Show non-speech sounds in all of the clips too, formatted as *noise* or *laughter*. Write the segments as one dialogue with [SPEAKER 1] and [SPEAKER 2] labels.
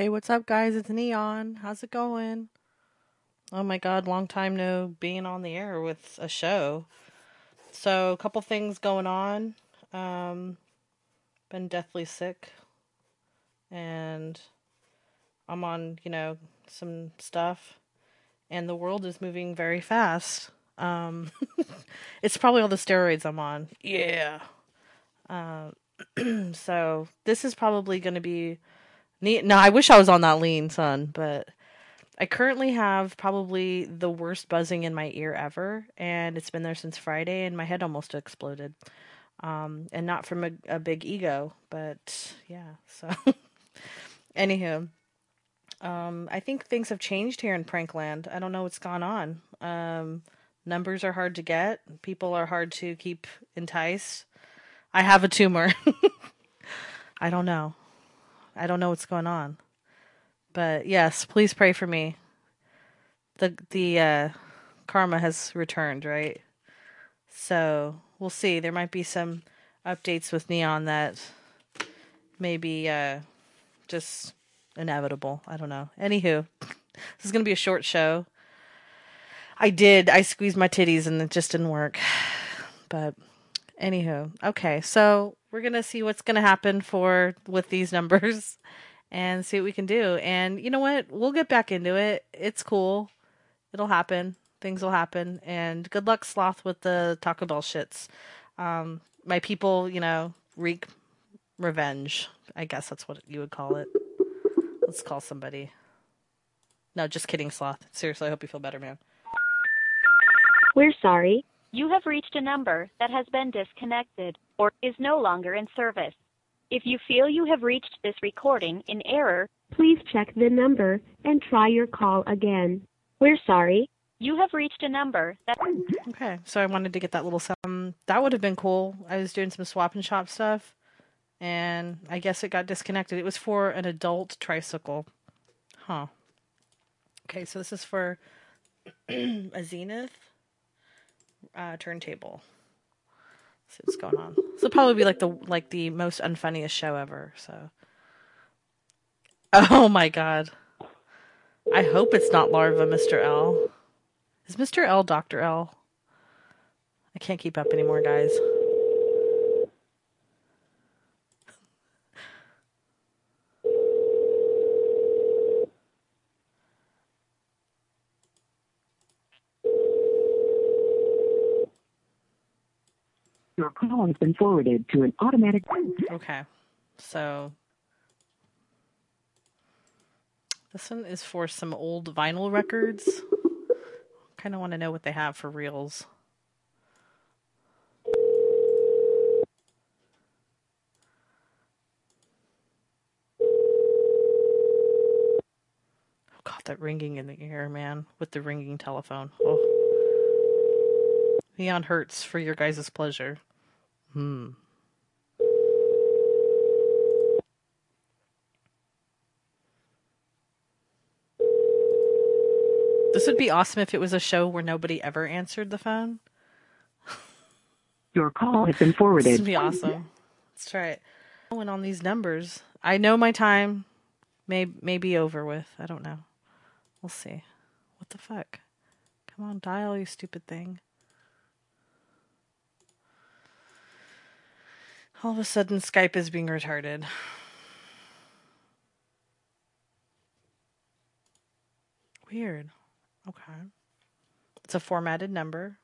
[SPEAKER 1] Hey, what's up, guys? It's Neon. How's it going? Oh my god, long time no being on the air with a show. So, a couple things going on. Um, been deathly sick, and I'm on, you know, some stuff, and the world is moving very fast. Um, *laughs* it's probably all the steroids I'm on. Yeah. Uh, *clears throat* so this is probably going to be neat. No, I wish I was on that lean, son, but I currently have probably the worst buzzing in my ear ever, and it's been there since Friday, and my head almost exploded. Um, and not from a, a big ego, but yeah. So, *laughs* anywho, um, I think things have changed here in Prankland. I don't know what's gone on. Um, numbers are hard to get. People are hard to keep enticed. I have a tumor. *laughs* I don't know. I don't know what's going on. But yes, please pray for me. The the uh, karma has returned, right? So we'll see. There might be some updates with Neon that maybe uh, just inevitable. I don't know. Anywho, this is gonna be a short show. I did. I squeezed my titties and it just didn't work. *sighs* But anywho, okay. So we're gonna see what's gonna happen for with these numbers *laughs* and see what we can do. And you know what? We'll get back into it. It's cool. It'll happen. Things will happen. And good luck, Sloth, with the Taco Bell shits. Um, my people, you know, wreak revenge. I guess that's what you would call it. Let's call somebody. No, just kidding, Sloth. Seriously, I hope you feel better, man.
[SPEAKER 2] We're sorry. You have reached a number that has been disconnected or is no longer in service. If you feel you have reached this recording in error, please check the number and try your call again. We're sorry. You have reached a number that.
[SPEAKER 1] Okay, so I wanted to get that little some. That would have been cool. I was doing some swap and shop stuff, and I guess it got disconnected. It was for an adult tricycle. Huh. Okay, so this is for *clears throat* a Zenith uh, turntable. See what's going on. This will probably be like the like the most unfunniest show ever. So. *laughs* Oh my god. I hope it's not larva, Mr. L. Is Mr. L Dr. L? I can't keep up anymore, guys.
[SPEAKER 3] Your call has been forwarded to an automatic.
[SPEAKER 1] Okay. So this one is for some old vinyl records. Kind of want to know what they have for reels. Oh god, that ringing in the ear, man, with the ringing telephone. Oh. Neon hurts for your guys' pleasure. Hmm. This would be awesome if it was a show where nobody ever answered the phone.
[SPEAKER 3] Your call has been
[SPEAKER 1] This
[SPEAKER 3] forwarded.
[SPEAKER 1] would be awesome. Let's try it. Going on these numbers. I know my time may may be over with. I don't know. We'll see. What the fuck? Come on, dial, you stupid thing. All of a sudden, Skype is being retarded. Weird. Okay. It's a formatted number.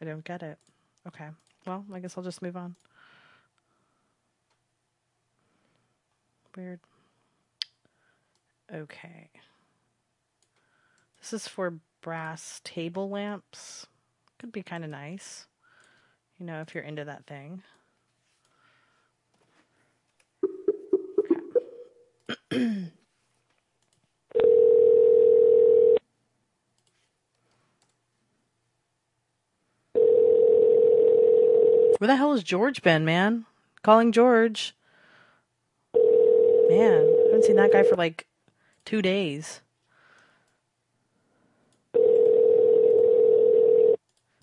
[SPEAKER 1] I don't get it. Okay. Well, I guess I'll just move on. Weird. Okay. This is for brass table lamps. Could be kind of nice. You know, if you're into that thing. Okay. Where the hell has George been, man? Calling George. Man, I haven't seen that guy for like two days.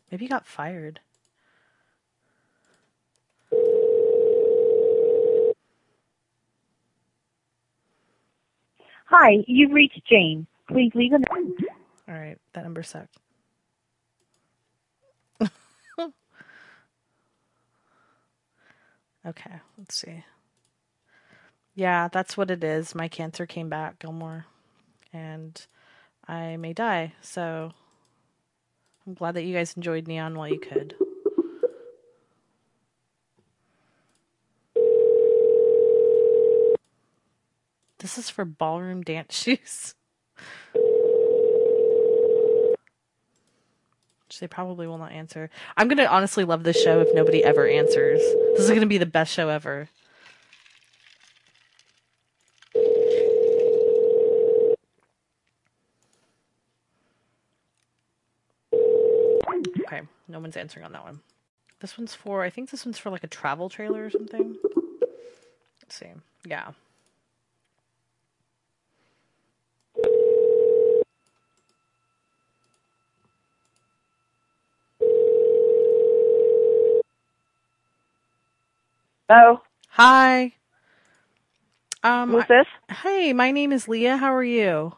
[SPEAKER 1] Maybe he got fired.
[SPEAKER 4] Hi, you've reached Jane. Please leave a message.
[SPEAKER 1] All right, that number sucked. *laughs* okay, let's see. Yeah, that's what it is. My cancer came back, Gilmour, and I may die. So I'm glad that you guys enjoyed Neon while you could. This is for ballroom dance *laughs* shoes. Which they probably will not answer. I'm gonna honestly love this show if nobody ever answers. This is gonna be the best show ever. Okay, no one's answering on that one. This one's for I think this one's for like a travel trailer or something. Let's see. Yeah.
[SPEAKER 5] Hello,
[SPEAKER 1] Hi. Um
[SPEAKER 5] who's this?
[SPEAKER 1] Hey, my name is Leah. How are you?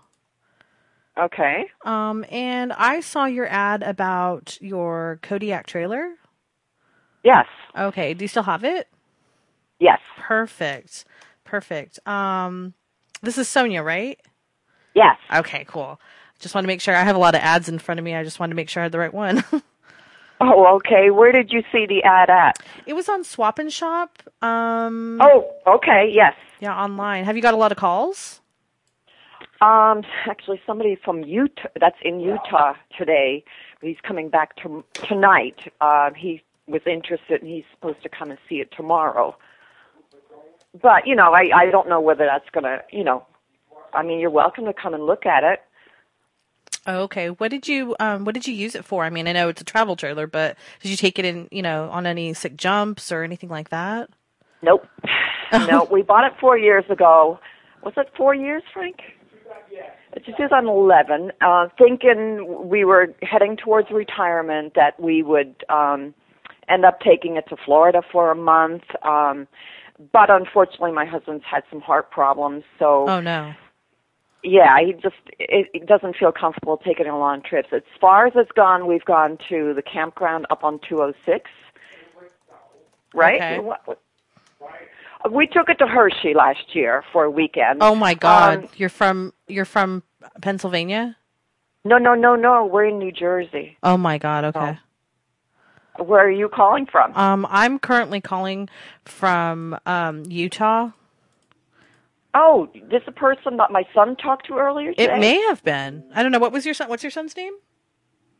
[SPEAKER 5] Okay.
[SPEAKER 1] Um, and I saw your ad about your Kodiak trailer.
[SPEAKER 5] Yes.
[SPEAKER 1] Okay, do you still have it?
[SPEAKER 5] Yes.
[SPEAKER 1] Perfect. Perfect. Um, this is Sonia, right?
[SPEAKER 5] Yes.
[SPEAKER 1] Okay, cool. Just want to make sure I have a lot of ads in front of me. I just wanted to make sure I had the right one. *laughs*
[SPEAKER 5] Oh, okay. Where did you see the ad at?
[SPEAKER 1] it was on Swap and Shop. Um,
[SPEAKER 5] Oh, okay. Yes.
[SPEAKER 1] yeah, online. Have you got a lot of calls?
[SPEAKER 5] Um, actually, somebody from Utah that's in Utah today. He's coming back to, tonight. Uh, he was interested, and he's supposed to come and see it tomorrow. But you know, I I don't know whether that's gonna. You know, I mean, you're welcome to come and look at it.
[SPEAKER 1] Oh, okay. What did you um what did you use it for? I mean, I know it's a travel trailer, but did you take it in, you know, on any sick jumps or anything like that?
[SPEAKER 5] Nope. *laughs* no, we bought it four years ago. Was it four years, Frank? It's 2011. Uh, thinking we were heading towards retirement, that we would um, end up taking it to Florida for a month. Um, but unfortunately, my husband's had some heart problems, so
[SPEAKER 1] Oh no.
[SPEAKER 5] Yeah, he just it, it doesn't feel comfortable taking a long trips. As far as it's gone, we've gone to the campground up on 206. Right?
[SPEAKER 1] Okay.
[SPEAKER 5] What- what- We took it to Hershey last year for a weekend.
[SPEAKER 1] Oh my god.
[SPEAKER 5] Um,
[SPEAKER 1] you're from you're from Pennsylvania?
[SPEAKER 5] No, no, no, no. We're in New Jersey.
[SPEAKER 1] Oh my god, okay.
[SPEAKER 5] Where are you calling from?
[SPEAKER 1] Um I'm currently calling from um Utah.
[SPEAKER 5] Oh, this is a person that my son talked to earlier today.
[SPEAKER 1] It may have been. I don't know what was your son what's your son's name?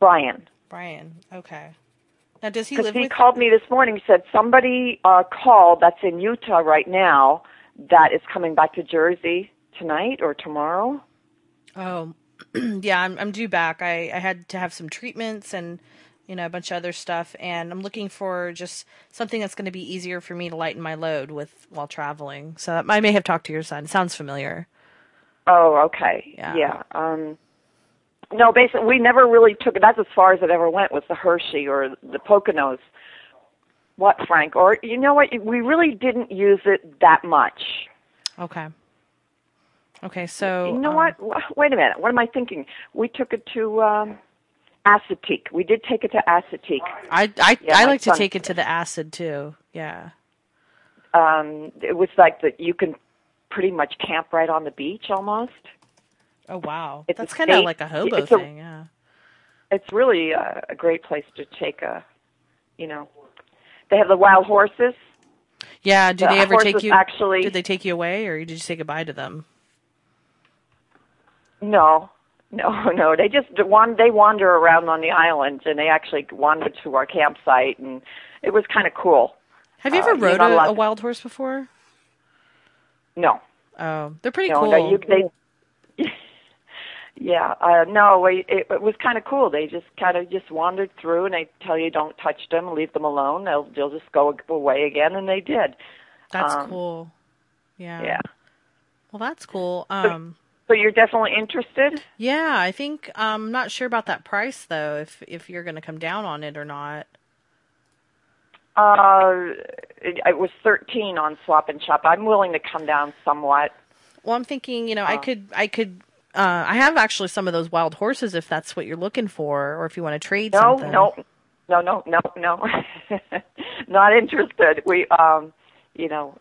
[SPEAKER 5] Brian.
[SPEAKER 1] Brian. Okay. Now does he live
[SPEAKER 5] he called me this morning. He Said somebody uh, called that's in Utah right now that is coming back to Jersey tonight or tomorrow.
[SPEAKER 1] Oh, *clears throat* yeah, I'm I'm due back. I I had to have some treatments and you know a bunch of other stuff, and I'm looking for just something that's going to be easier for me to lighten my load with while traveling. So I may have talked to your son. It sounds familiar.
[SPEAKER 5] Oh, okay.
[SPEAKER 1] Yeah.
[SPEAKER 5] Um, no, basically, we never really took it. That's as far as it ever went was the Hershey or the Poconos. What, Frank? Or you know what? We really didn't use it that much.
[SPEAKER 1] Okay. Okay, so
[SPEAKER 5] you know
[SPEAKER 1] um,
[SPEAKER 5] what? Wait a minute. What am I thinking? We took it to um, Assateague. We did take it to Assateague.
[SPEAKER 1] I I
[SPEAKER 5] Yeah,
[SPEAKER 1] I like to take it to the acid too. Yeah.
[SPEAKER 5] Um, it was like that. You can pretty much camp right on the beach almost.
[SPEAKER 1] Oh wow,
[SPEAKER 5] It's
[SPEAKER 1] that's kind of like a hobo
[SPEAKER 5] it's a-
[SPEAKER 1] thing. Yeah.
[SPEAKER 5] It's really a, a great place to take a, you know, they have the wild horses.
[SPEAKER 1] Yeah. Do
[SPEAKER 5] The
[SPEAKER 1] they ever take you?
[SPEAKER 5] actually-
[SPEAKER 1] Did they take you away, or did you say goodbye to them?
[SPEAKER 5] No, no, *laughs* no. They just wan- they wander around on the island, and they actually wandered to our campsite, and it was kind of cool.
[SPEAKER 1] Have you
[SPEAKER 5] Uh,
[SPEAKER 1] ever
[SPEAKER 5] you're
[SPEAKER 1] rode a, a wild horse before?
[SPEAKER 5] No,
[SPEAKER 1] Oh, they're pretty
[SPEAKER 5] no,
[SPEAKER 1] cool.
[SPEAKER 5] no. You, they, *laughs* yeah, uh, no. It, it was kind of cool. They just kind of just wandered through, and they tell you don't touch them, leave them alone. They'll they'll just go away again, and they did.
[SPEAKER 1] That's
[SPEAKER 5] um,
[SPEAKER 1] cool. Yeah.
[SPEAKER 5] Yeah.
[SPEAKER 1] Well, that's cool. Um,
[SPEAKER 5] So you're definitely interested.
[SPEAKER 1] yeah, I think I'm not sure about that price though. If if you're going to come down on it or not.
[SPEAKER 5] Uh, it, it was 13 on Swap and Shop. I'm willing to come down somewhat.
[SPEAKER 1] Well, I'm thinking, you know, I
[SPEAKER 5] Uh.
[SPEAKER 1] could, I could, uh, I have actually some of those wild horses if that's what you're looking for, or if you want to trade
[SPEAKER 5] No,
[SPEAKER 1] something.
[SPEAKER 5] no, no, no, no, no. *laughs* Not interested. We, um, you know,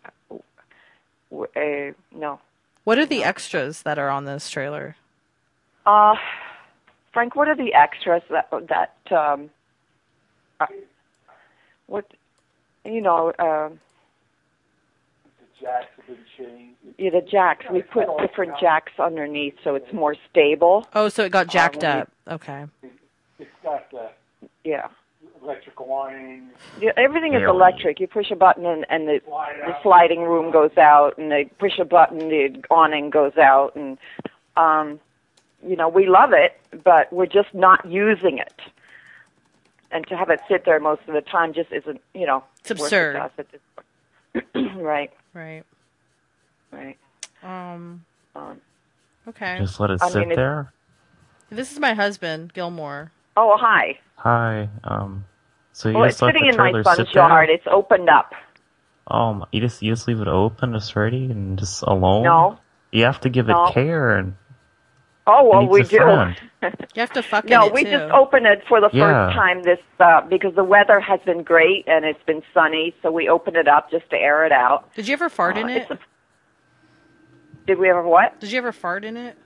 [SPEAKER 5] w- uh, no.
[SPEAKER 1] What are the extras that are on this trailer?
[SPEAKER 5] Uh, Frank, what are the extras that that um, uh, what you know? Um,
[SPEAKER 6] jacks have been changed.
[SPEAKER 5] yeah, the jacks. We put different jacks underneath so it's more stable.
[SPEAKER 1] Oh, so it got jacked
[SPEAKER 5] when you-
[SPEAKER 1] up. Okay.
[SPEAKER 6] It's got the
[SPEAKER 5] Yeah.
[SPEAKER 6] Electrical awning.
[SPEAKER 5] Yeah, everything is electric. You push a button and, and the
[SPEAKER 6] Slide
[SPEAKER 5] the sliding room goes out, and they push a button, the awning goes out, and um, you know we love it, but we're just not using it. And to have it sit there most of the time just isn't, you know,
[SPEAKER 1] It's
[SPEAKER 5] worth it
[SPEAKER 1] absurd.
[SPEAKER 5] to us at this point. *clears throat* right,
[SPEAKER 1] Right.
[SPEAKER 5] right.
[SPEAKER 1] Um.
[SPEAKER 5] Um,
[SPEAKER 1] Okay.
[SPEAKER 7] Just let it
[SPEAKER 5] I
[SPEAKER 7] sit
[SPEAKER 5] mean,
[SPEAKER 7] there.
[SPEAKER 1] This is my husband, Gilmour.
[SPEAKER 5] oh, hi.
[SPEAKER 7] Hi. Um. So you
[SPEAKER 5] Well,
[SPEAKER 7] just
[SPEAKER 5] it's sitting in my
[SPEAKER 7] trailer
[SPEAKER 5] son's yard. It's opened up.
[SPEAKER 7] Oh, my- you just you just leave it open, just ready, and just alone.
[SPEAKER 5] No.
[SPEAKER 7] You have to give
[SPEAKER 5] No.
[SPEAKER 7] it care, and
[SPEAKER 5] Oh well, we do. *laughs*
[SPEAKER 1] You have to fuck
[SPEAKER 5] No,
[SPEAKER 1] it
[SPEAKER 5] we
[SPEAKER 1] too.
[SPEAKER 5] just opened it for the
[SPEAKER 7] Yeah.
[SPEAKER 5] first time this uh, because the weather has been great and it's been sunny, so we opened it up just to air it out.
[SPEAKER 1] Did you ever fart in
[SPEAKER 5] Uh,
[SPEAKER 1] it?
[SPEAKER 5] a- Did we ever what?
[SPEAKER 1] Did you ever fart in it?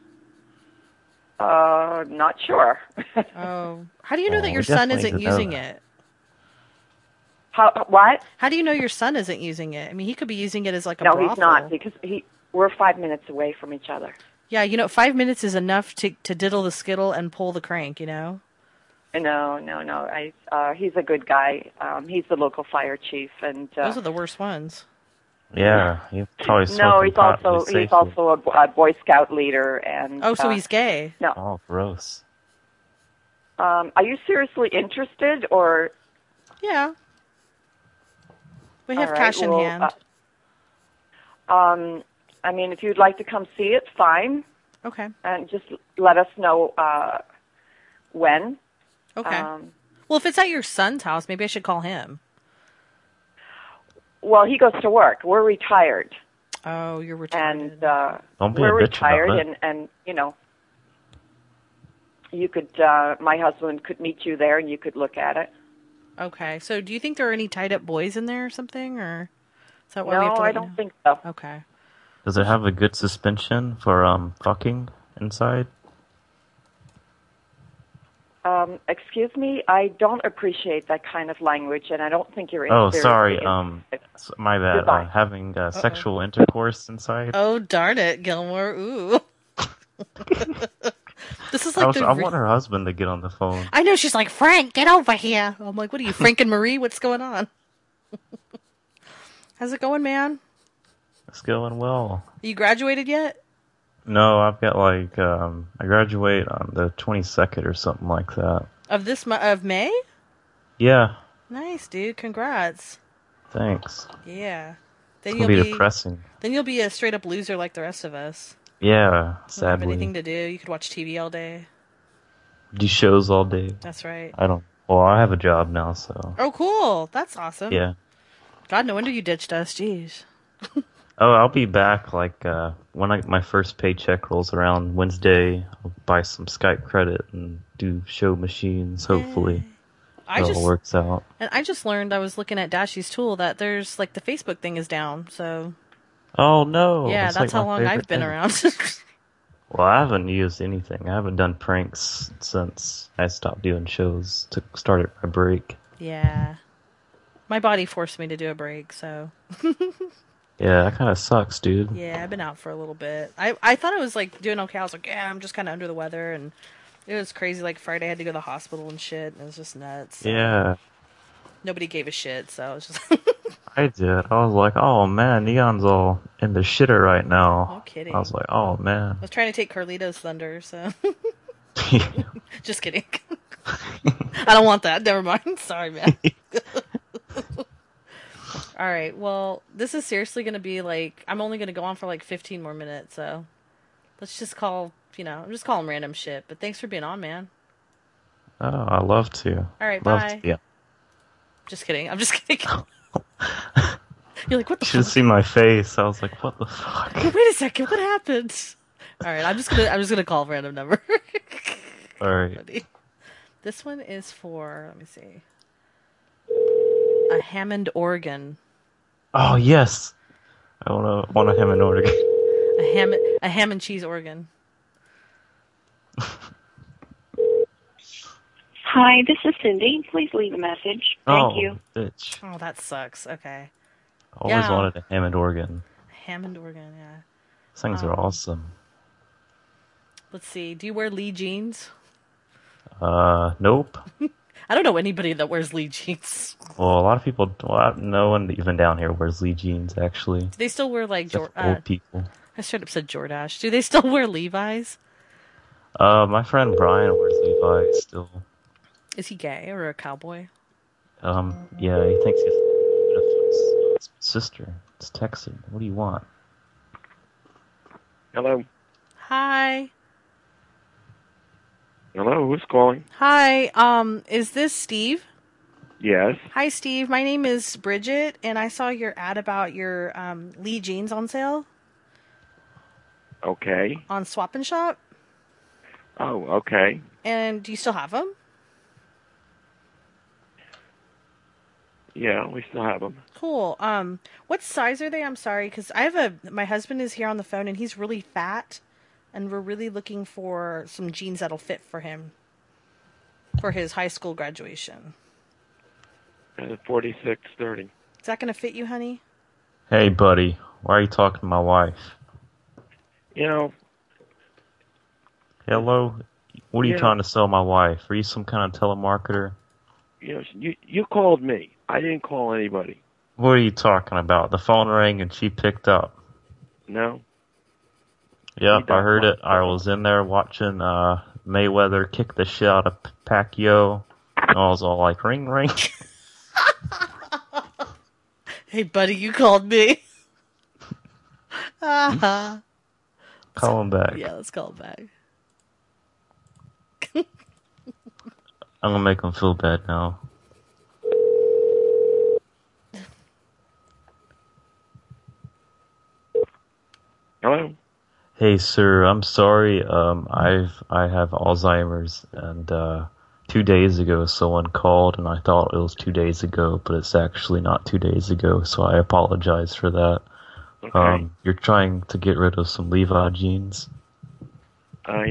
[SPEAKER 5] Uh, not sure. *laughs*
[SPEAKER 1] Oh. How do you know
[SPEAKER 7] Oh,
[SPEAKER 1] that your son isn't using
[SPEAKER 7] that.
[SPEAKER 1] it?
[SPEAKER 5] How? What?
[SPEAKER 1] How do you know your son isn't using it? I mean, he could be using it as like a
[SPEAKER 5] No,
[SPEAKER 1] brothel.
[SPEAKER 5] he's not because he. We're five minutes away from each other.
[SPEAKER 1] Yeah, you know, five minutes is enough to to diddle the skittle and pull the crank. You know.
[SPEAKER 5] No, no, no. I. Uh, he's a good guy. Um, he's the local fire chief, and uh,
[SPEAKER 1] Those are the worst ones.
[SPEAKER 7] yeah, you probably
[SPEAKER 5] no, he's also he's
[SPEAKER 7] safely.
[SPEAKER 5] also a, a Boy Scout leader, and
[SPEAKER 1] Oh, so
[SPEAKER 5] uh,
[SPEAKER 1] he's gay.
[SPEAKER 5] no.
[SPEAKER 7] Oh, gross.
[SPEAKER 5] Um, are you seriously interested, or
[SPEAKER 1] Yeah. We have
[SPEAKER 5] All right,
[SPEAKER 1] cash in
[SPEAKER 5] well,
[SPEAKER 1] hand.
[SPEAKER 5] uh, um, I mean, if you'd like to come see it, fine,
[SPEAKER 1] okay.
[SPEAKER 5] and just let us know uh, when.
[SPEAKER 1] Okay.
[SPEAKER 5] Um,
[SPEAKER 1] well, if it's at your son's house, maybe I should call him.
[SPEAKER 5] well, he goes to work. We're retired,
[SPEAKER 1] Oh, you're retired.
[SPEAKER 5] and uh,
[SPEAKER 7] Don't be
[SPEAKER 5] we're
[SPEAKER 7] a bitch about
[SPEAKER 5] retired, and and you know, you could. Uh, my husband could meet you there, and you could look at it.
[SPEAKER 1] Okay. So, do you think there are any tied up boys in there or something, or is that why we
[SPEAKER 5] No,
[SPEAKER 1] have to
[SPEAKER 5] I don't
[SPEAKER 1] know?
[SPEAKER 5] think so.
[SPEAKER 1] Okay.
[SPEAKER 7] Does it have a good suspension for um fucking inside?
[SPEAKER 5] Um, excuse me, I don't appreciate that kind of language, and I don't think you're.
[SPEAKER 7] In.
[SPEAKER 5] Oh,
[SPEAKER 7] sorry. Um, my bad. Uh, having uh, sexual intercourse inside.
[SPEAKER 1] Oh darn it, Gilmour! Ooh. *laughs* *laughs* this is like
[SPEAKER 7] I, was. I
[SPEAKER 1] re-
[SPEAKER 7] want her husband to get on the phone.
[SPEAKER 1] I know she's like Frank, get over here. I'm like, what are you, Frank and Marie? What's going on? *laughs* How's it going, man?
[SPEAKER 7] It's going well.
[SPEAKER 1] You graduated yet?
[SPEAKER 7] No, I've got like um, I graduate on the twenty second or something like that.
[SPEAKER 1] Of this mo- of May?
[SPEAKER 7] Yeah,
[SPEAKER 1] Nice, dude. Congrats.
[SPEAKER 7] thanks.
[SPEAKER 1] Yeah. Then you'll
[SPEAKER 7] be
[SPEAKER 1] be
[SPEAKER 7] depressing.
[SPEAKER 1] then you'll be a straight up loser like the rest of us.
[SPEAKER 7] Yeah,
[SPEAKER 1] Don't have
[SPEAKER 7] sadly.
[SPEAKER 1] anything to do. You could watch TV all day.
[SPEAKER 7] Do shows all day.
[SPEAKER 1] That's right.
[SPEAKER 7] I don't. Well, I have a job now, so
[SPEAKER 1] Oh, cool. That's awesome.
[SPEAKER 7] yeah.
[SPEAKER 1] God, no wonder you ditched us. Jeez. *laughs*
[SPEAKER 7] Oh, I'll be back like uh, when I, my first paycheck rolls around Wednesday. I'll buy some Skype credit and do show machines. Hopefully,
[SPEAKER 1] I
[SPEAKER 7] it all
[SPEAKER 1] just
[SPEAKER 7] works out.
[SPEAKER 1] and I just learned I was looking at Dashi's tool that there's like the Facebook thing is down. So
[SPEAKER 7] Oh no!
[SPEAKER 1] yeah,
[SPEAKER 7] It's
[SPEAKER 1] that's
[SPEAKER 7] like
[SPEAKER 1] how long I've been
[SPEAKER 7] thing.
[SPEAKER 1] around. *laughs*
[SPEAKER 7] Well, I haven't used anything. I haven't done pranks since I stopped doing shows. To started my break.
[SPEAKER 1] yeah. My body forced me to do a break, so *laughs*
[SPEAKER 7] Yeah, that kind of sucks, dude.
[SPEAKER 1] yeah, I've been out for a little bit. I I thought I was like doing okay. I was like, yeah, I'm just kind of under the weather, and it was crazy. Like Friday, I had to go to the hospital and shit. And it was just nuts.
[SPEAKER 7] Yeah,
[SPEAKER 1] Nobody gave a shit, so I was just *laughs*
[SPEAKER 7] I did. I was like, oh man, Neon's all in the shitter right now.
[SPEAKER 1] No kidding.
[SPEAKER 7] I was like, oh man.
[SPEAKER 1] I was trying to take Carlito's thunder, so *laughs* *laughs* just kidding. *laughs* I don't want that. Never mind. Sorry, man. All right. Well, this is seriously going to be like I'm only going to go on for like 15 more minutes, so let's just call, you know, I'm just calling random shit. But thanks for being on, man.
[SPEAKER 7] oh, I love to.
[SPEAKER 1] All right,
[SPEAKER 7] love
[SPEAKER 1] bye.
[SPEAKER 7] To, yeah.
[SPEAKER 1] Just kidding. I'm just kidding. *laughs* You're like, what the
[SPEAKER 7] You should
[SPEAKER 1] fuck?
[SPEAKER 7] seen my face. I was like, what the fuck?
[SPEAKER 1] Wait a second, what happened? All right, I'm just gonna I'm just gonna call a random number. *laughs*
[SPEAKER 7] Alright.
[SPEAKER 1] Ready? This one is for let me see, a Hammond organ,
[SPEAKER 7] Oh, yes. I want to want to have an order.
[SPEAKER 1] a ham a ham and cheese organ. *laughs*
[SPEAKER 4] Hi, this is Cindy. Please leave a message. Thank
[SPEAKER 7] oh,
[SPEAKER 4] you.
[SPEAKER 7] bitch.
[SPEAKER 1] Oh, that sucks. Okay,
[SPEAKER 7] Always
[SPEAKER 1] Yeah.
[SPEAKER 7] wanted a Hammond organ.
[SPEAKER 1] Hammond organ. Yeah.
[SPEAKER 7] These things are
[SPEAKER 1] Um,
[SPEAKER 7] awesome.
[SPEAKER 1] Let's see. Do you wear Lee jeans?
[SPEAKER 7] Uh, nope. *laughs*
[SPEAKER 1] I don't know anybody that wears Lee jeans.
[SPEAKER 7] Well, a lot of people, well, no one even down here wears Lee jeans, actually.
[SPEAKER 1] Do they still wear like
[SPEAKER 7] Except
[SPEAKER 1] Jor-
[SPEAKER 7] for
[SPEAKER 1] uh,
[SPEAKER 7] old people.
[SPEAKER 1] I straight up said Jordache. Do they still *laughs* wear Levi's?
[SPEAKER 7] Uh, my friend Brian wears Levi's still.
[SPEAKER 1] Is he gay or a cowboy?
[SPEAKER 7] Um, yeah, he thinks he's it's sister. It's texting. What do you want?
[SPEAKER 8] Hello.
[SPEAKER 1] Hi.
[SPEAKER 8] Hello, who's calling?
[SPEAKER 1] Hi. Um, is this Steve?
[SPEAKER 8] Yes.
[SPEAKER 1] Hi, Steve. My name is Bridget, and I saw your ad about your um, Lee jeans on sale
[SPEAKER 8] Okay.
[SPEAKER 1] on Swap and Shop.
[SPEAKER 8] Oh, okay.
[SPEAKER 1] And do you still have them?
[SPEAKER 8] Yeah, we still have them.
[SPEAKER 1] Cool. Um, what size are they? I'm sorry, because I have a my husband is here on the phone, and he's really fat, and we're really looking for some jeans that'll fit for him for his high school graduation.
[SPEAKER 8] Uh, Forty-six thirty.
[SPEAKER 1] Is that going to fit you, honey?
[SPEAKER 7] Hey, buddy. Why are you talking to my wife?
[SPEAKER 8] You know,
[SPEAKER 7] Hello? What are you
[SPEAKER 8] Yeah.
[SPEAKER 7] trying to sell my wife? Are you some kind of telemarketer?
[SPEAKER 8] you know, you you called me. I didn't call anybody.
[SPEAKER 7] What are you talking about? The phone rang and she picked up.
[SPEAKER 8] No.
[SPEAKER 7] Yep, I heard it. I was in there watching uh Mayweather kick the shit out of P- Pacquiao. And I was all like, ring, ring. *laughs*
[SPEAKER 1] Hey, buddy, you called me. Ah, *laughs*
[SPEAKER 7] Call him back.
[SPEAKER 1] yeah, let's call him back.
[SPEAKER 7] I'm gonna make him feel bad now.
[SPEAKER 8] Hello.
[SPEAKER 7] Hey, sir, I'm sorry. Um, I've I have Alzheimer's, and uh, two days ago someone called, and I thought it was two days ago, but it's actually not two days ago. So I apologize for that.
[SPEAKER 8] Okay.
[SPEAKER 7] Um, you're trying to get rid of some Levi jeans.
[SPEAKER 8] uh,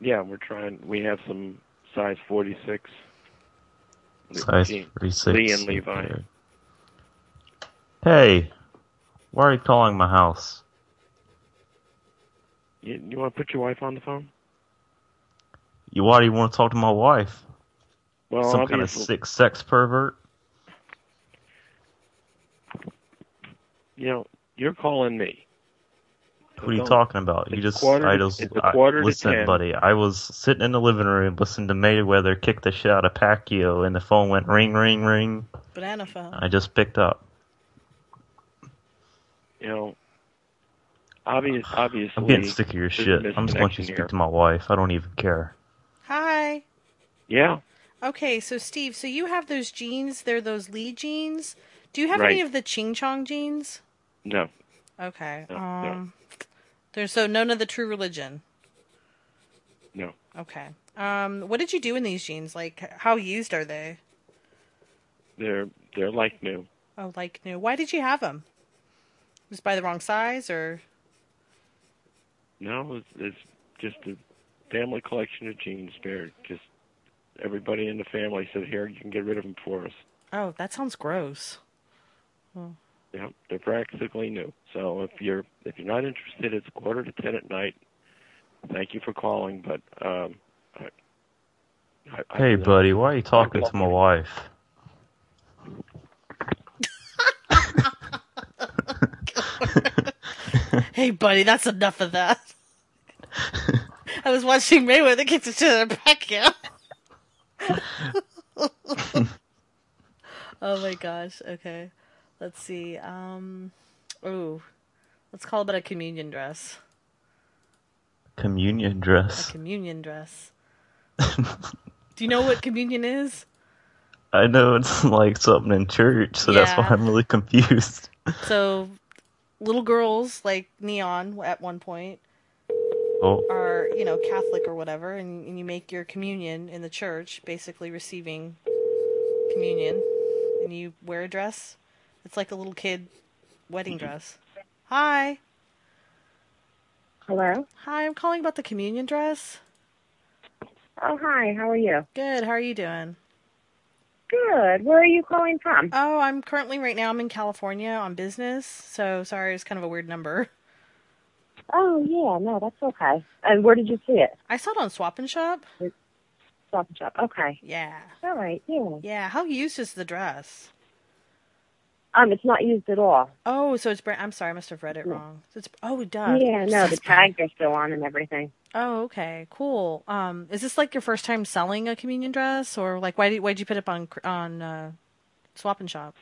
[SPEAKER 8] yeah, we're trying. We have some size forty-six.
[SPEAKER 7] Size
[SPEAKER 8] Lee-
[SPEAKER 7] 36.
[SPEAKER 8] Lee and Levi.
[SPEAKER 7] Hey, why are you calling my house?
[SPEAKER 8] You, you want to put your wife on the phone?
[SPEAKER 7] You why do you want to talk to my wife?
[SPEAKER 8] Well,
[SPEAKER 7] Some kind of sick sex pervert?
[SPEAKER 8] You know, you're calling me.
[SPEAKER 7] What are you
[SPEAKER 8] Don't-
[SPEAKER 7] talking about? You
[SPEAKER 8] It's
[SPEAKER 7] just
[SPEAKER 8] quarter
[SPEAKER 7] I just
[SPEAKER 8] it's a
[SPEAKER 7] I-
[SPEAKER 8] quarter to
[SPEAKER 7] listen,
[SPEAKER 8] 10.
[SPEAKER 7] buddy. I was sitting in the living room listening to Mayweather kick the shit out of Pacquiao, and the phone went ring, ring, ring.
[SPEAKER 1] Banana phone.
[SPEAKER 7] I just picked up.
[SPEAKER 8] You know, obvious, *sighs* obviously.
[SPEAKER 7] I'm getting sick of your shit. I'm just going to speak
[SPEAKER 8] here.
[SPEAKER 7] to my wife. I don't even care.
[SPEAKER 1] Hi.
[SPEAKER 8] Yeah.
[SPEAKER 1] Okay, so Steve, so you have those jeans. They're those Lee jeans. Do you have
[SPEAKER 8] Right.
[SPEAKER 1] any of the Ching Chong jeans?
[SPEAKER 8] No.
[SPEAKER 1] Okay.
[SPEAKER 8] No, no.
[SPEAKER 1] um, there's so none of the True Religion.
[SPEAKER 8] No.
[SPEAKER 1] Okay. Um, what did you do in these jeans? Like, how used are they?
[SPEAKER 8] They're they're like new.
[SPEAKER 1] Oh, like new. Why did you have them? Was by the wrong size, or
[SPEAKER 8] No, it's, it's just a family collection of jeans. They're just everybody in the family said, "Here, you can get rid of them for us."
[SPEAKER 1] oh, that sounds gross.
[SPEAKER 8] Yeah, they're practically new. So if you're if you're not interested, it's quarter to ten at night. Thank you for calling, but um, I, I, I
[SPEAKER 7] Hey,
[SPEAKER 8] do not-
[SPEAKER 7] buddy, why are you talking to my wife?
[SPEAKER 1] Hey, buddy, that's enough of that. I was watching Mayweather kick the shit out of Pacquiao. oh my gosh. Okay. Let's see. Um. Ooh. Let's call it a communion dress.
[SPEAKER 7] Communion
[SPEAKER 1] A
[SPEAKER 7] dress.
[SPEAKER 1] communion dress. Do you know what communion is?
[SPEAKER 7] I know it's like something in church, so that's why I'm really confused.
[SPEAKER 1] So, little girls like Neon at one point
[SPEAKER 7] Oh,
[SPEAKER 1] are, you know, Catholic or whatever, and, and you make your communion in the church, basically receiving communion, and you wear a dress. It's like a little kid wedding mm-hmm. dress. Hi.
[SPEAKER 9] Hello?
[SPEAKER 1] Hi, I'm calling about the communion dress.
[SPEAKER 9] Oh, hi. How are you?
[SPEAKER 1] Good. How are you doing?
[SPEAKER 9] Good. Where are you calling from?
[SPEAKER 1] Oh, I'm currently right now I'm in California on business, so sorry, it's kind of a weird number.
[SPEAKER 9] Oh, yeah. No, that's okay. And where did you see it?
[SPEAKER 1] I saw it on Swap and Shop.
[SPEAKER 9] Stop and shop. Okay.
[SPEAKER 1] Yeah.
[SPEAKER 9] All right. Yeah.
[SPEAKER 1] Yeah. How used is the dress?
[SPEAKER 9] Um, it's not used at all.
[SPEAKER 1] Oh, so it's brand. I'm sorry, I must have read it wrong. So it's oh, it does.
[SPEAKER 9] Yeah. No, the tags are still on and everything.
[SPEAKER 1] Oh, okay, cool. Um, is this like your first time selling a communion dress, or like why did why did you put it up on on uh, Swap and Shop?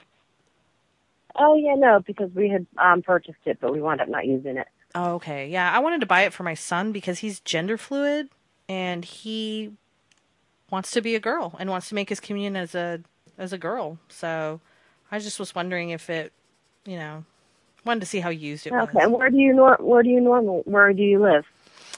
[SPEAKER 9] Oh, yeah. No, because we had um purchased it, but we wound up not using it.
[SPEAKER 1] Oh, okay. Yeah, I wanted to buy it for my son because he's gender fluid and he wants to be a girl and wants to make his communion as a as a girl. So I just was wondering if it, you know, wanted to see how you used it was.
[SPEAKER 9] Okay. And where do you nor- where do you normal where do you live?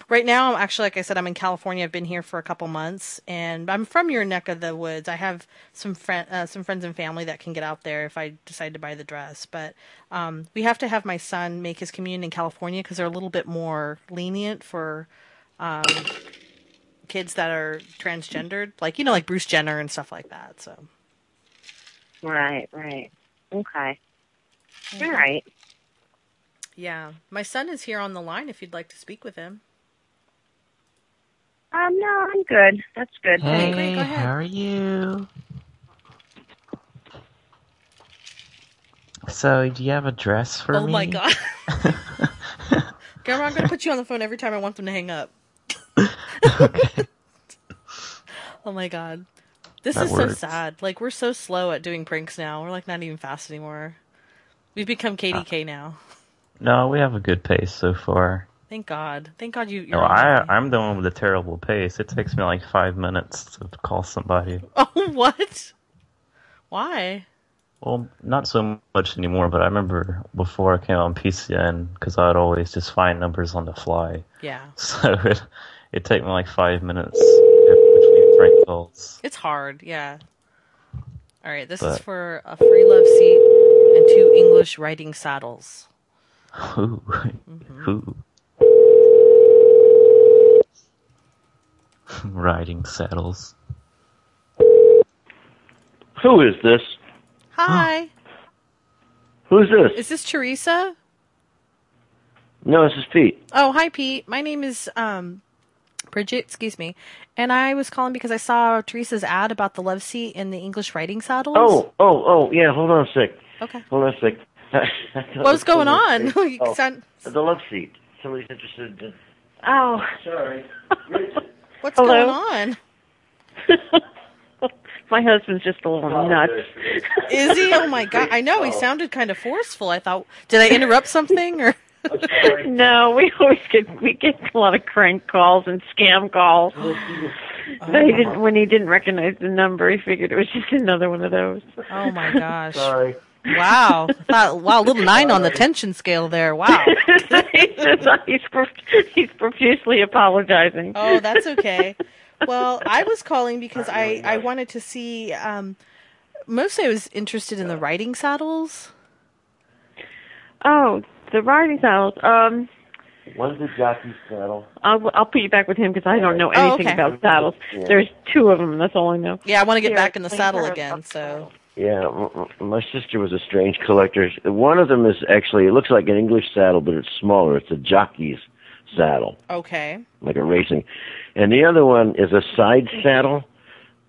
[SPEAKER 1] Right now, I'm actually, like I said, I'm in California. I've been here for a couple months, and I'm from your neck of the woods. I have some friend, uh, some friends and family that can get out there if I decide to buy the dress. But um, we have to have my son make his communion in California because they're a little bit more lenient for um, kids that are transgendered, like you know, like Bruce Jenner and stuff like that. So
[SPEAKER 9] Right. Right. Okay. All right.
[SPEAKER 1] yeah, my son is here on the line. If you'd like to speak with him.
[SPEAKER 9] Um. No, I'm good. That's good.
[SPEAKER 7] hey,
[SPEAKER 1] great, go ahead.
[SPEAKER 7] how are you? So, do you have a dress for
[SPEAKER 1] oh
[SPEAKER 7] me?
[SPEAKER 1] my god, *laughs* Grandma, I'm gonna put you on the phone every time I want them to hang up. *laughs* Oh my god. This
[SPEAKER 7] That
[SPEAKER 1] is
[SPEAKER 7] works.
[SPEAKER 1] so sad. Like we're so slow at doing pranks now. We're like not even fast anymore. We've become KDK now.
[SPEAKER 7] No, we have a good pace so far.
[SPEAKER 1] Thank God. Thank God you.
[SPEAKER 7] No, I, I'm the one with the terrible pace. It takes me like five minutes to call somebody. *laughs*
[SPEAKER 1] Oh what? Why?
[SPEAKER 7] Well, not so much anymore, but I remember before I came on PCN, because I'd always just find numbers on the fly.
[SPEAKER 1] Yeah. *laughs*
[SPEAKER 7] So it, it'd take me like five minutes between prank calls.
[SPEAKER 1] It's hard. Yeah. All right. This is for a free love seat and two English riding saddles. *laughs*
[SPEAKER 7] Ooh,
[SPEAKER 1] Mm-hmm.
[SPEAKER 7] ooh. *laughs* Riding saddles.
[SPEAKER 10] Who is this?
[SPEAKER 1] Hi.
[SPEAKER 10] Who's this?
[SPEAKER 1] Is this Teresa?
[SPEAKER 10] No, this is Pete.
[SPEAKER 1] Oh, hi Pete. My name is um Bridget, excuse me. And I was calling because I saw Teresa's ad about the love seat in the English writing saddles.
[SPEAKER 10] Oh, oh, oh, yeah. Hold on a sec.
[SPEAKER 1] Okay.
[SPEAKER 10] Hold on a sec. *laughs*
[SPEAKER 1] What's going on? *laughs*
[SPEAKER 10] Oh,
[SPEAKER 1] sound-
[SPEAKER 10] the love seat. Somebody's interested. In...
[SPEAKER 9] Oh.
[SPEAKER 10] Sorry.
[SPEAKER 1] What's
[SPEAKER 9] Hello?
[SPEAKER 1] going on? *laughs*
[SPEAKER 9] My husband's just a little nuts. *laughs*
[SPEAKER 1] Is he? Oh my god. I know he sounded kind of forceful. I thought did I interrupt something or *laughs*
[SPEAKER 9] no, we always get we get a lot of crank calls and scam calls. *gasps* But he didn't when he didn't recognize the number. He figured it was just another one of those.
[SPEAKER 1] Oh my gosh.
[SPEAKER 10] Sorry.
[SPEAKER 1] Wow. Thought, wow, little nine on the tension scale there. Wow. *laughs*
[SPEAKER 9] he's, just, he's he's profusely apologizing.
[SPEAKER 1] Oh, that's okay. Well, I was calling because I I wanted to see um mostly I was interested in the riding saddles.
[SPEAKER 9] Oh, the riding saddles. Um,
[SPEAKER 10] One's a jockey saddle.
[SPEAKER 9] I'll I'll put you back with him because I don't know
[SPEAKER 1] Oh,
[SPEAKER 9] anything
[SPEAKER 1] okay.
[SPEAKER 9] about saddles.
[SPEAKER 10] Yeah.
[SPEAKER 9] There's two of them. That's all I know.
[SPEAKER 1] Yeah, I want to get
[SPEAKER 9] Yeah,
[SPEAKER 1] back in the saddle again, so
[SPEAKER 10] Yeah, my sister was a strange collector. One of them is actually, it looks like an English saddle, but it's smaller. It's a jockey's saddle,
[SPEAKER 1] okay.
[SPEAKER 10] like a racing. And the other one is a side saddle.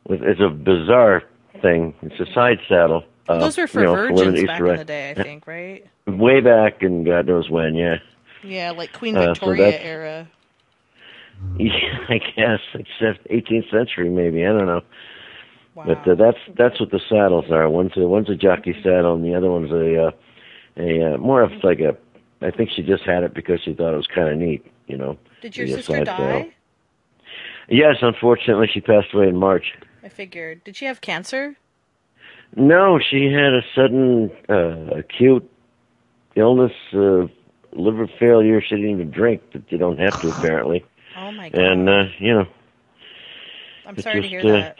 [SPEAKER 10] With, it's a bizarre thing. It's a side saddle. Uh,
[SPEAKER 1] Those were for
[SPEAKER 10] you know,
[SPEAKER 1] virgins
[SPEAKER 10] used
[SPEAKER 1] back in the day, I think, right?
[SPEAKER 10] Way back, and God knows when, yeah.
[SPEAKER 1] Yeah, like Queen
[SPEAKER 10] Uh, so
[SPEAKER 1] Victoria era. *laughs*
[SPEAKER 10] Yeah, I guess except 18th century, maybe. I don't know.
[SPEAKER 1] Wow.
[SPEAKER 10] But uh, that's that's what the saddles are. One's a one's a jockey saddle, and the other one's a uh, a uh, more of like a. I think she just had it because she thought it was kind of neat, you know.
[SPEAKER 1] Did your sister die?
[SPEAKER 10] saddle. Yes, unfortunately, she passed away in March.
[SPEAKER 1] I figured. Did she have cancer?
[SPEAKER 10] No, she had a sudden uh, acute illness, uh, liver failure. She didn't even drink, but you don't have to *gasps* apparently.
[SPEAKER 1] Oh my god.
[SPEAKER 10] And uh, you know,
[SPEAKER 1] I'm sorry to hear
[SPEAKER 10] uh,
[SPEAKER 1] that.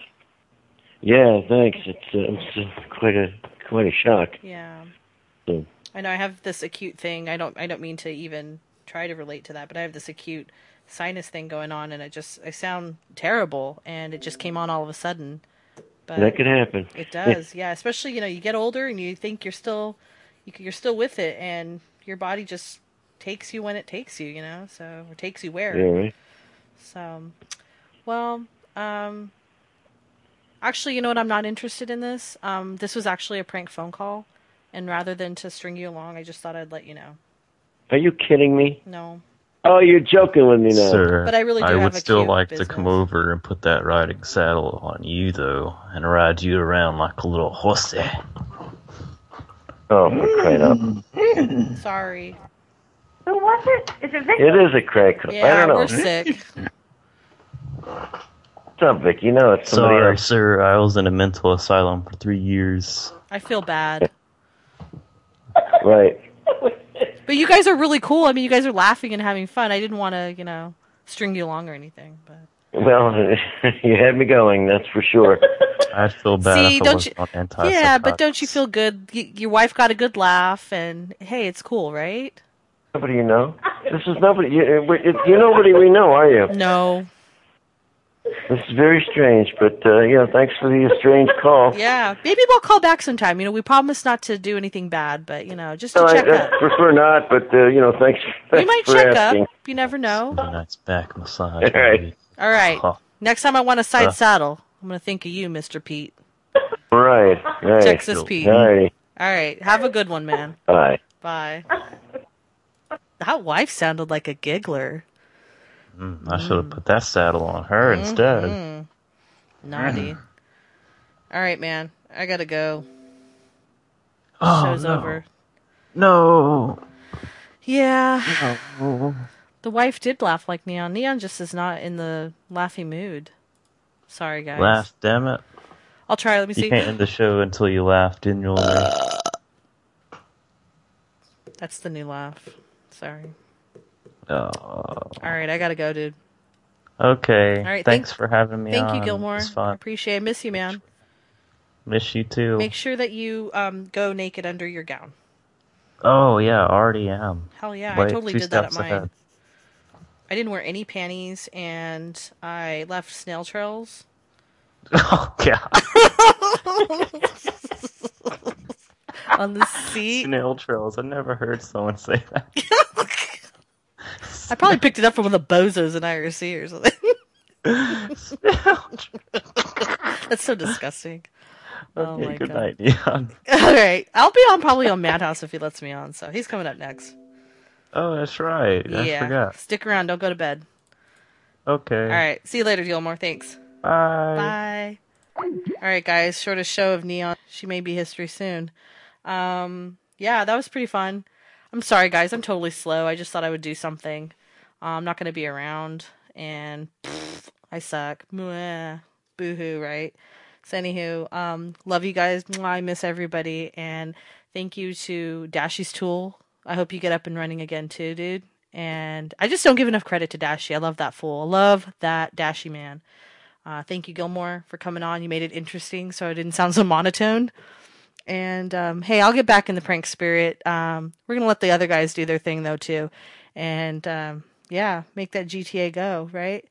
[SPEAKER 10] Yeah, thanks. It's, uh, it's uh, quite a quite a shock.
[SPEAKER 1] Yeah.
[SPEAKER 10] So,
[SPEAKER 1] I know I have this acute thing. I don't I don't mean to even try to relate to that, but I have this acute sinus thing going on and it just I sound terrible and it just came on all of a sudden. But
[SPEAKER 10] that could happen.
[SPEAKER 1] It does. yeah, especially you know, you get older and you think you're still you- you're still with it and your body just takes you when it takes you, you know? So or takes you where.
[SPEAKER 10] Yeah, right.
[SPEAKER 1] So, well, um, actually, you know what? I'm not interested in this. Um, this was actually a prank phone call, and rather than to string you along, I just thought I'd let you know.
[SPEAKER 10] Are you kidding me?
[SPEAKER 1] No.
[SPEAKER 10] Oh, you're joking with me now.
[SPEAKER 7] Sir,
[SPEAKER 1] But I really do
[SPEAKER 7] I
[SPEAKER 1] have
[SPEAKER 7] would
[SPEAKER 1] a
[SPEAKER 7] still like
[SPEAKER 1] business.
[SPEAKER 7] to come over and put that riding saddle on you, though, and ride you around like a little horsey.
[SPEAKER 10] Oh, for crying out.
[SPEAKER 1] Sorry.
[SPEAKER 9] Who was it? Is it Vicky?
[SPEAKER 10] It is a crack. I
[SPEAKER 1] Yeah,
[SPEAKER 10] don't know.
[SPEAKER 1] we're sick. *laughs*
[SPEAKER 10] What's up, Vicky? No, it's somebody
[SPEAKER 7] Sorry,
[SPEAKER 10] else.
[SPEAKER 7] sir. I was in a mental asylum for three years.
[SPEAKER 1] I feel bad. *laughs*
[SPEAKER 10] Right.
[SPEAKER 1] But you guys are really cool. I mean, you guys are laughing and having fun. I didn't want to, you know, string you along or anything. But
[SPEAKER 10] Well, *laughs* you had me going, that's for sure. *laughs*
[SPEAKER 7] I'd feel bad
[SPEAKER 1] See,
[SPEAKER 7] if I
[SPEAKER 1] don't
[SPEAKER 7] wasn't
[SPEAKER 1] you-
[SPEAKER 7] on anti
[SPEAKER 1] yeah, but don't you feel good? Y- your wife got a good laugh, and hey, it's cool, right?
[SPEAKER 10] Nobody you know? This is nobody. You, it- you're nobody we know, are you?
[SPEAKER 1] No.
[SPEAKER 10] This is very strange, but uh, yeah, thanks for the strange call. *laughs*
[SPEAKER 1] Yeah, maybe we'll call back sometime. You know, we promise not to do anything bad, but you know, just to
[SPEAKER 10] No,
[SPEAKER 1] check
[SPEAKER 10] I
[SPEAKER 1] up.
[SPEAKER 10] prefer not, but uh, you know, thanks.
[SPEAKER 1] We might
[SPEAKER 10] for
[SPEAKER 1] check
[SPEAKER 10] asking.
[SPEAKER 1] up. You never know.
[SPEAKER 7] Nice back massage.
[SPEAKER 10] All right.
[SPEAKER 7] baby.
[SPEAKER 1] All right.
[SPEAKER 7] Huh.
[SPEAKER 1] Next time I want a side
[SPEAKER 7] Uh.
[SPEAKER 1] saddle, I'm gonna think of you, Mr. Pete.
[SPEAKER 10] Right. Right.
[SPEAKER 1] Texas Pete.
[SPEAKER 10] All righty.
[SPEAKER 1] All right. Have a good one, man.
[SPEAKER 10] Bye.
[SPEAKER 1] Bye. That wife sounded like a giggler.
[SPEAKER 7] Mm, I should have put that saddle on her instead.
[SPEAKER 1] Mm. Naughty. *clears throat* All right, man. I gotta go.
[SPEAKER 7] Oh,
[SPEAKER 1] Show's
[SPEAKER 7] no.
[SPEAKER 1] over.
[SPEAKER 7] No.
[SPEAKER 1] Yeah.
[SPEAKER 7] No.
[SPEAKER 1] The wife did laugh like Neon. Neon just is not in the laughy mood. Sorry, guys.
[SPEAKER 7] Laugh, damn it.
[SPEAKER 1] I'll try. Let me
[SPEAKER 7] You
[SPEAKER 1] see.
[SPEAKER 7] You can't end the show until you laugh, didn't you?
[SPEAKER 1] That's the new laugh. Sorry.
[SPEAKER 7] Oh.
[SPEAKER 1] All right, I gotta go, dude.
[SPEAKER 7] Okay.
[SPEAKER 1] All right,
[SPEAKER 7] Thanks
[SPEAKER 1] thank-
[SPEAKER 7] for having me
[SPEAKER 1] Thank
[SPEAKER 7] on.
[SPEAKER 1] you, Gilmour.
[SPEAKER 7] It's
[SPEAKER 1] I
[SPEAKER 7] fun.
[SPEAKER 1] appreciate. it. Miss you, man.
[SPEAKER 7] Miss you too.
[SPEAKER 1] Make sure that you um go naked under your gown.
[SPEAKER 7] Oh yeah, already am.
[SPEAKER 1] Hell yeah, I totally did that at mine.
[SPEAKER 7] ahead.
[SPEAKER 1] I didn't wear any panties, and I left snail trails. *laughs*
[SPEAKER 7] Oh god. *laughs*
[SPEAKER 1] on the seat.
[SPEAKER 7] Snail trails. I never heard someone say that. *laughs*
[SPEAKER 1] I probably picked it up from one of the bozos in IRC or something. *laughs* That's so disgusting. oh my
[SPEAKER 7] good
[SPEAKER 1] god.
[SPEAKER 7] night, Neon. *laughs*
[SPEAKER 1] All right, I'll be on probably on Madhouse if he lets me on. So he's coming up next.
[SPEAKER 7] Oh, that's right. I
[SPEAKER 1] yeah,
[SPEAKER 7] forgot.
[SPEAKER 1] stick around. Don't go to bed.
[SPEAKER 7] Okay.
[SPEAKER 1] All right, see you later, Gilmour. Thanks.
[SPEAKER 7] Bye.
[SPEAKER 1] Bye. All right, guys. Shortest show of Neon. She may be history soon. Um, yeah, that was pretty fun. I'm sorry, guys. I'm totally slow. I just thought I would do something. Uh, I'm not going to be around, and pfft, I suck. Mwah. Boo-hoo, right? So, anywho, um, love you guys. Mwah, I miss everybody, and thank you to Dashy's Tool. I hope you get up and running again too, dude. And I just don't give enough credit to Dashy. I love that fool. I love that Dashy man. Uh, thank you, Gilmour, for coming on. You made it interesting, so it didn't sound so monotone. And um, hey, I'll get back in the prank spirit. Um, we're gonna let the other guys do their thing though too, and um, yeah, make that GTA go right.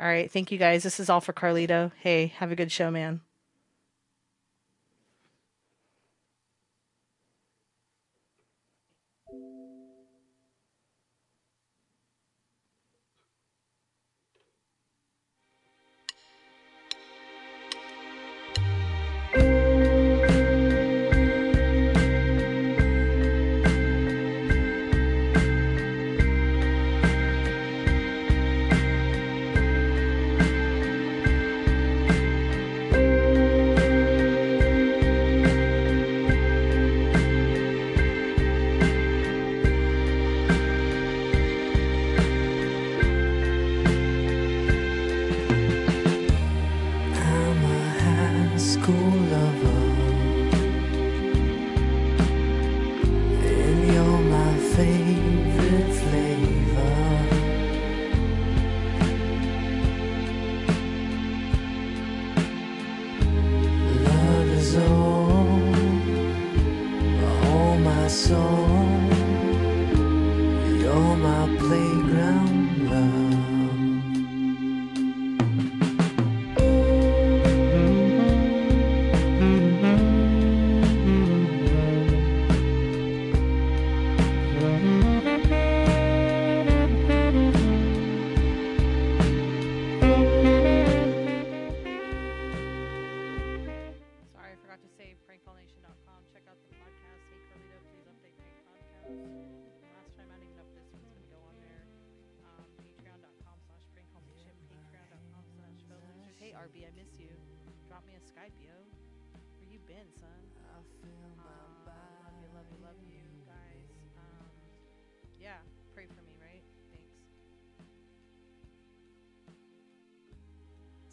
[SPEAKER 1] All right, thank you guys. This is all for Carlito. Hey, have a good show, man.